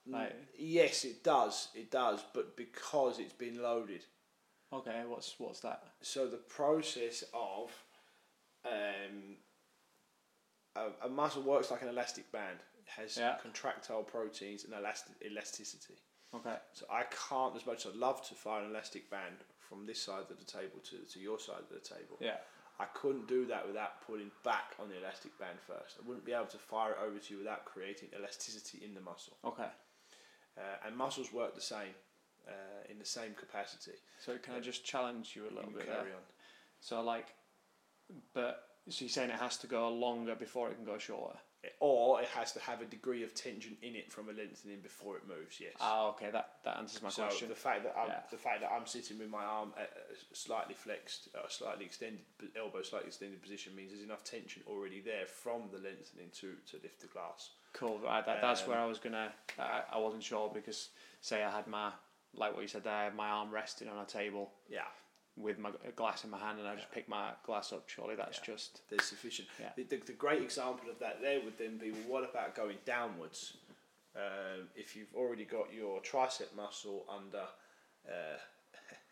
Right. yes, it does, it does, but because it's been loaded. Okay. What's what's that? So the process of um, a, a muscle works like an elastic band. It has Yeah. contractile proteins and elastic elasticity. Okay. So I can't, as much as I'd love to fire an elastic band from this side of the table to, to your side of the table, Yeah. I couldn't do that without pulling back on the elastic band first. I wouldn't be able to fire it over to you without creating elasticity in the muscle. Okay. Uh, and muscles work the same, uh, in the same capacity. So can I just challenge you a little You bit carry there? on. So like, But so you're saying it has to go longer before it can go shorter? or it has to have a degree of tension in it from a lengthening before it moves. Yes. Ah, okay, that, that answers my so question. the fact that I'm, Yeah. the fact that I'm sitting with my arm uh, uh, slightly flexed, uh, slightly extended, elbow slightly extended position means there's enough tension already there from the lengthening to, to lift the glass. Cool. Right, that, that's Um, where I was gonna. I, I wasn't sure because say I had my like what you said there, I had my arm resting on a table Yeah. With my a glass in my hand, and I just pick my glass up. Surely that's Yeah. just There's sufficient. Yeah. The, the, the great example of that there would then be well, what about going downwards? Um, if you've already got your tricep muscle under, uh,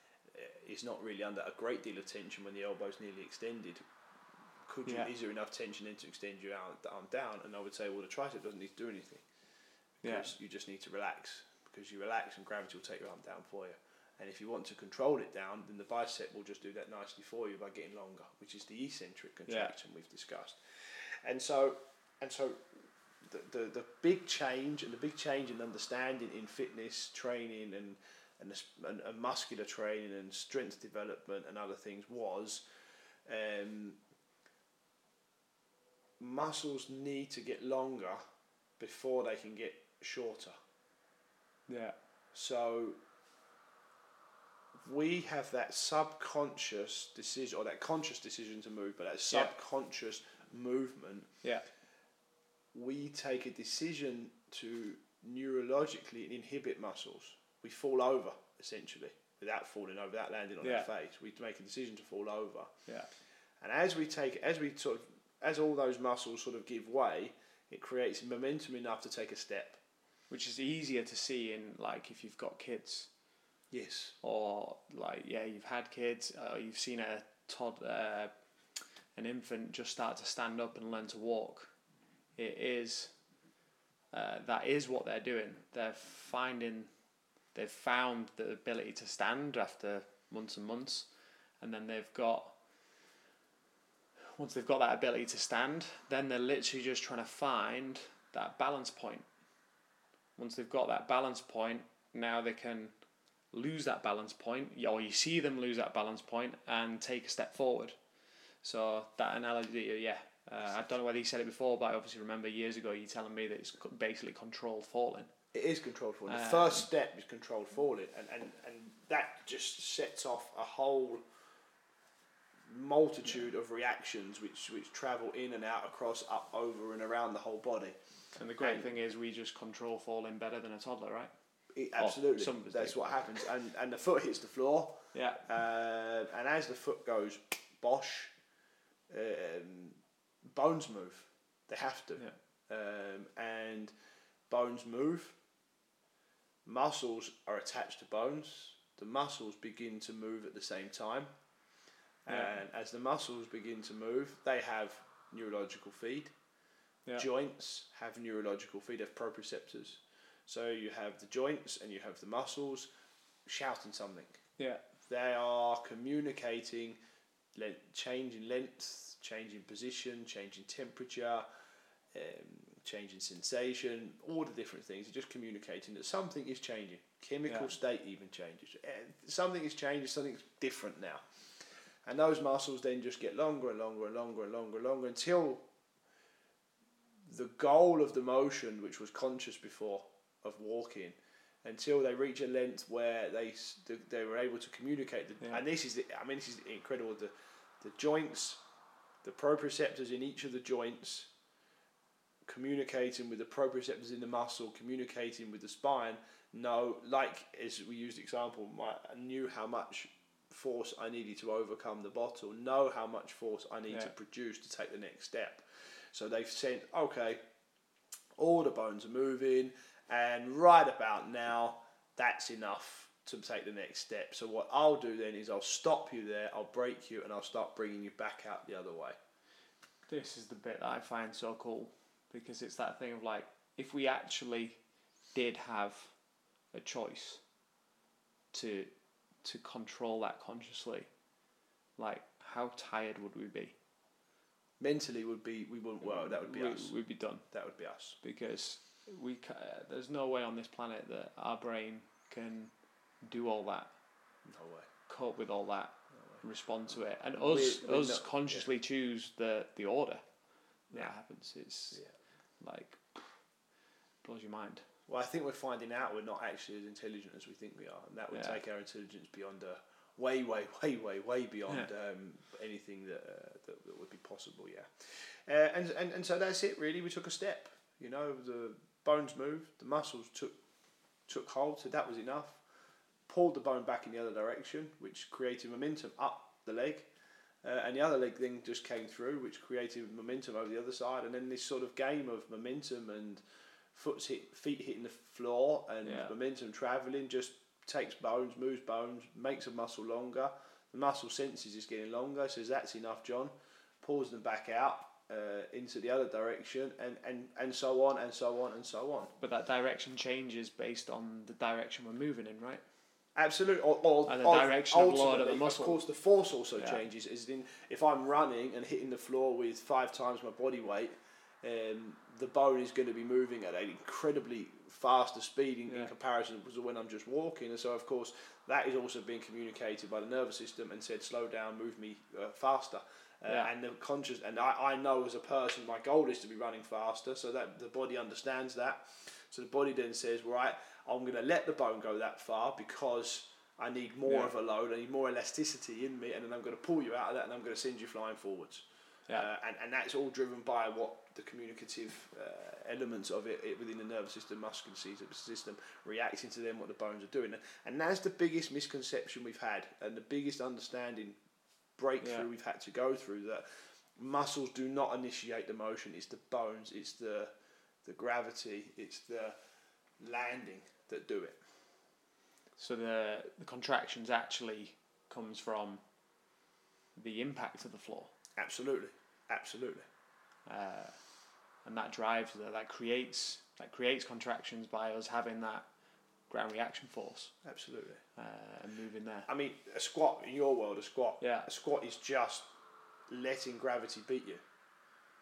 is not really under a great deal of tension when the elbow's nearly extended. Could you, Yeah. is there enough tension then to extend your arm, arm down? And I would say, well, the tricep doesn't need to do anything. Yeah. You just need to relax. Because you relax and gravity will take your arm down for you. And if you want to control it down, then the bicep will just do that nicely for you by getting longer, which is the eccentric contraction we've discussed. And so, and so, the, the the big change and the big change in understanding in fitness training and and, and, and muscular training and strength development and other things was. Um, muscles need to get longer before they can get shorter. yeah, So we have that subconscious decision or that conscious decision to move, but that Yeah. subconscious movement, yeah, we take a decision to neurologically inhibit muscles. We fall over essentially without falling over, without landing on Yeah. our face. We make a decision to fall over. yeah, And as we take, as we sort of, as all those muscles sort of give way, it creates momentum enough to take a step. which is easier to see in like if you've got kids Yes. or like yeah you've had kids or you've seen a tod uh, an infant just start to stand up and learn to walk. It is uh, that is what they're doing. They're finding they've found the ability to stand after months and months and then they've got once they've got that ability to stand then they're literally just trying to find that balance point. Once they've got that balance point now they can lose that balance point, or you see them lose that balance point and take a step forward. So that analogy, yeah, uh, I don't know whether you said it before, but I obviously remember years ago you telling me that it's basically controlled falling. It is controlled falling. The Um, first step is controlled falling, and, and, and that just sets off a whole multitude of reactions which, which travel in and out, across, up, over, and around the whole body. And the great And- thing is we just control falling better than a toddler, right? It, Oh, absolutely, us that's what happens. And, and the foot hits the floor, Yeah, uh, and as the foot goes bosh, um, bones move. They have to. Yeah. Um, and bones move. Muscles are attached to bones. The muscles begin to move at the same time. Yeah. And as the muscles begin to move, they have neurological feed. yeah, Joints have neurological feed, have proprioceptors. So you have the joints and you have the muscles shouting something. yeah, They are communicating, le- changing length, changing position, changing temperature, um, changing sensation, all the different things. They're just communicating that something is changing. Chemical Yeah. state even changes. Uh, Something is changing, something's different now. And those muscles then just get longer and longer and longer and longer and longer until the goal of the motion, which was conscious before of walking, until they reach a length where they they were able to communicate. The, Yeah. And this is the, I mean this is incredible. The the joints, the proprioceptors in each of the joints, communicating with the proprioceptors in the muscle, communicating with the spine. Know like as we used example, my, I knew how much force I needed to overcome the bottle. Know how much force I need to produce to take the next step. So they've said, okay, all the bones are moving, and right about now, that's enough to take the next step. So what I'll do then is I'll stop you there, I'll break you, and I'll start bringing you back out the other way. This is the bit that I find so cool because it's that thing of like if we actually did have a choice to to control that consciously, like how tired would we be? Mentally would be we wouldn't work. That would be we, us. We'd be done That would be us. because we ca- uh, there's no way on this planet that our brain can do all that, No way. cope with all that, No way. respond to it, and us We're- us not- consciously choose the the order that Yeah. happens. It's Yeah. like blows your mind. Well, I think we're finding out we're not actually as intelligent as we think we are, and that would Yeah. take our intelligence beyond a way, way, way, way, way beyond um, anything that, uh, that that would be possible. Yeah, uh, and and and so that's it. Really, we took a step. You know, the bones moved, the muscles took took hold. So that was enough. Pulled the bone back in the other direction, which created momentum up the leg. Uh, and the other leg then just came through, which created momentum over the other side. And then this sort of game of momentum and foot's hit, feet hitting the floor and Yeah. momentum travelling just takes bones, moves bones, makes a muscle longer. The muscle senses it's getting longer, says that's enough, John. Pulls them back out uh, into the other direction, and, and, and so on and so on and so on. But that direction changes based on the direction we're moving in, right? Absolutely. Or, or, And the direction of of the muscle. Of course, the force also Yeah. changes. Is in if I'm running and hitting the floor with five times my body weight, um, the bone is going to be moving at an incredibly faster speed in, in comparison to when I'm just walking. And so, of course, that is also being communicated by the nervous system and said, slow down, move me uh, faster. Uh, Yeah. And the conscious, and I, I know as a person, my goal is to be running faster, so that the body understands that. So the body then says, right, I'm going to let the bone go that far because I need more Yeah. of a load, I need more elasticity in me, and then I'm going to pull you out of that and I'm going to send you flying forwards. Yeah. Uh, and, and that's all driven by what the communicative uh, elements of it, it within the nervous system, muscular system, system reacting to them, what the bones are doing. And that's the biggest misconception we've had and the biggest understanding breakthrough Yeah. we've had to go through that muscles do not initiate the motion, it's the bones, it's the, the gravity, it's the landing that do it. So the the contractions actually comes from the impact of the floor, Absolutely, absolutely. uh, and that drives that that creates that creates contractions by us having that ground reaction force Absolutely. uh, and moving there. I mean, a squat in your world, a squat, Yeah. a squat is just letting gravity beat you.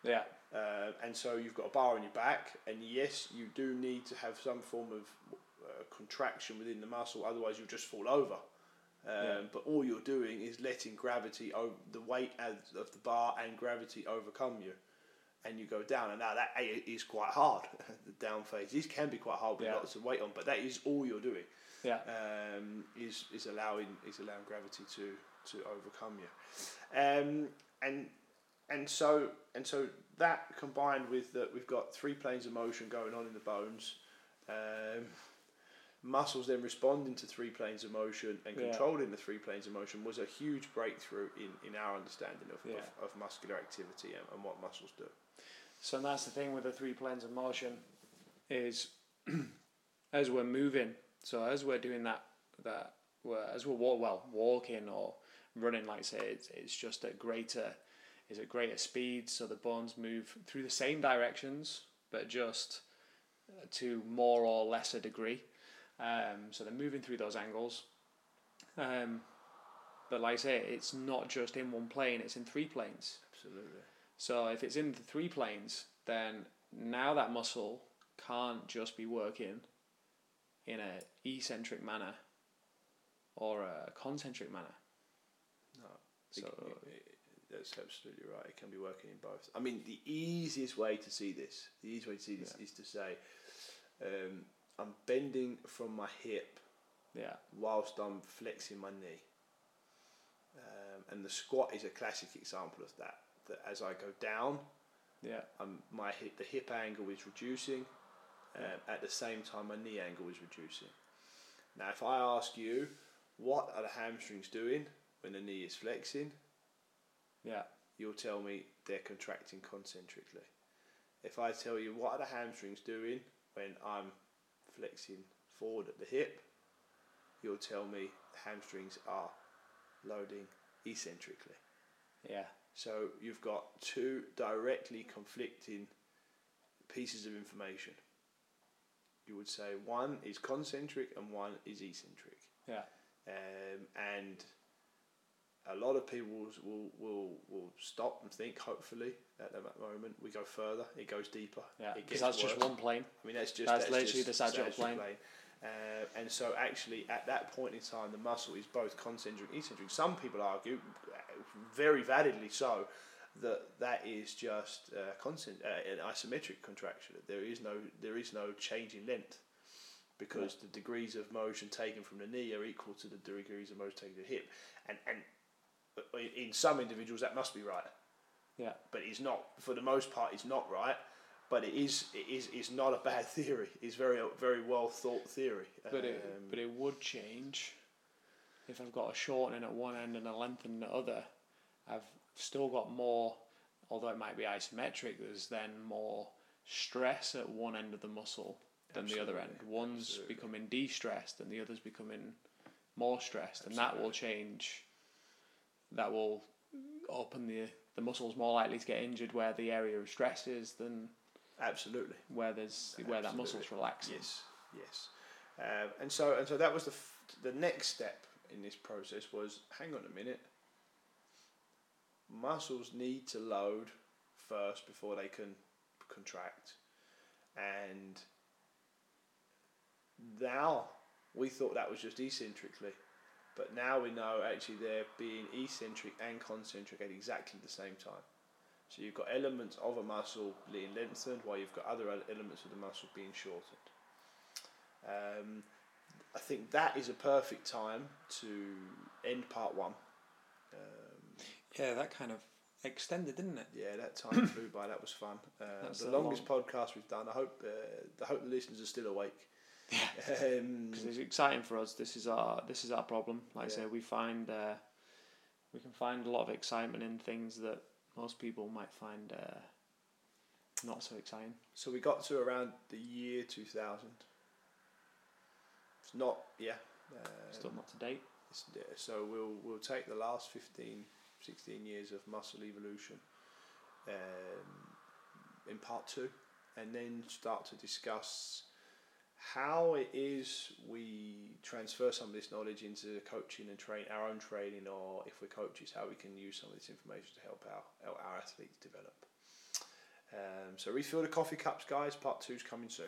Yeah, Uh, and so you've got a bar on your back, and yes, you do need to have some form of uh, contraction within the muscle, otherwise you'll just fall over. Um, Yeah. But all you're doing is letting gravity, over the weight of the bar and gravity overcome you, and you go down. And now that a- is quite hard. the down phase is can be quite hard with Yeah. lots of weight on, but that is all you're doing yeah, um, is is allowing is allowing gravity to to overcome you, um, and and so and so that combined with that we've got three planes of motion going on in the bones, um, muscles then responding to three planes of motion and Yeah. controlling the three planes of motion was a huge breakthrough in, in our understanding of, Yeah. of, of muscular activity and, and what muscles do. So that's the thing with the three planes of motion is as we're moving. So as we're doing that, that we're, as we're wa- well walking or running, like I say, it's, it's just at greater is at greater speed. So the bones move through the same directions, but just uh, to more or lesser degree. Um, so they're moving through those angles. Um, but like I say, it's not just in one plane; it's in three planes. Absolutely. So if it's in the three planes, then now that muscle can't just be working in a eccentric manner or a concentric manner. No. So It- it- that's absolutely right. It can be working in both. I mean, the easiest way to see this, the easiest way to see this is to say, um, I'm bending from my hip yeah, whilst I'm flexing my knee. Um, and the squat is a classic example of that. That as I go down, yeah, um, my hip, the hip angle is reducing. Um, at the same time, my knee angle is reducing. Now, if I ask you, what are the hamstrings doing when the knee is flexing? yeah, you'll tell me they're contracting concentrically. If I tell you what are the hamstrings doing when I'm flexing forward at the hip, you'll tell me the hamstrings are loading eccentrically. yeah, So you've got two directly conflicting pieces of information. You would say one is concentric and one is eccentric. yeah, Um, and a lot of people will, will, will, stop and think, hopefully, at that moment. We go further, it goes deeper. yeah. Because that's just one plane. I mean, that's just That's literally just the sagittal sagittal plane. Uh, and so, actually, at that point in time, the muscle is both concentric and eccentric. Some people argue, very validly so, that that is just uh, constant, uh, an isometric contraction. There is no there is no change in length because the degrees of motion taken from the knee are equal to the degrees of motion taken to the hip, and and uh, in some individuals that must be right. Yeah. But it's not for the most part. It's not right. But it is it is it's not a bad theory. It's very very well thought theory. But it Um, but it would change if I've got a shortening at one end and a lengthening at the other. I've still got more, although it might be isometric. There's then more stress at one end of the muscle than the other end. One's absolutely. becoming de-stressed and the other's becoming more stressed, and that will change. That will open the the muscles more likely to get injured where the area of stress is than absolutely. where there's where that muscle's Absolutely. relaxing. Yes, yes. Um, and so and so that was the f- the next step in this process was hang on a minute. Muscles need to load first before they can contract, and now we thought that was just eccentrically, but now we know actually they're being eccentric and concentric at exactly the same time. So you've got elements of a muscle being lengthened while you've got other elements of the muscle being shortened. Um, I think that is a perfect time to end part one. Um, Yeah, that kind of extended, didn't it? yeah, that time flew by. That was fun. Uh, That's the longest podcast we've done. I hope. Uh, I hope the listeners are still awake. Um, because it's exciting for us. This is our this is our problem. Like I say, we find uh, we can find a lot of excitement in things that most people might find uh, not so exciting. so we got to around the year two thousand. It's not. Yeah. Uh, Still not to date. So we'll we'll take the last 15, 16 years of muscle evolution um, in part two, and then start to discuss how it is we transfer some of this knowledge into coaching and train our own training, or if we're coaches, how we can use some of this information to help our help our athletes develop. Um, so refill the coffee cups, guys. Part two's coming soon.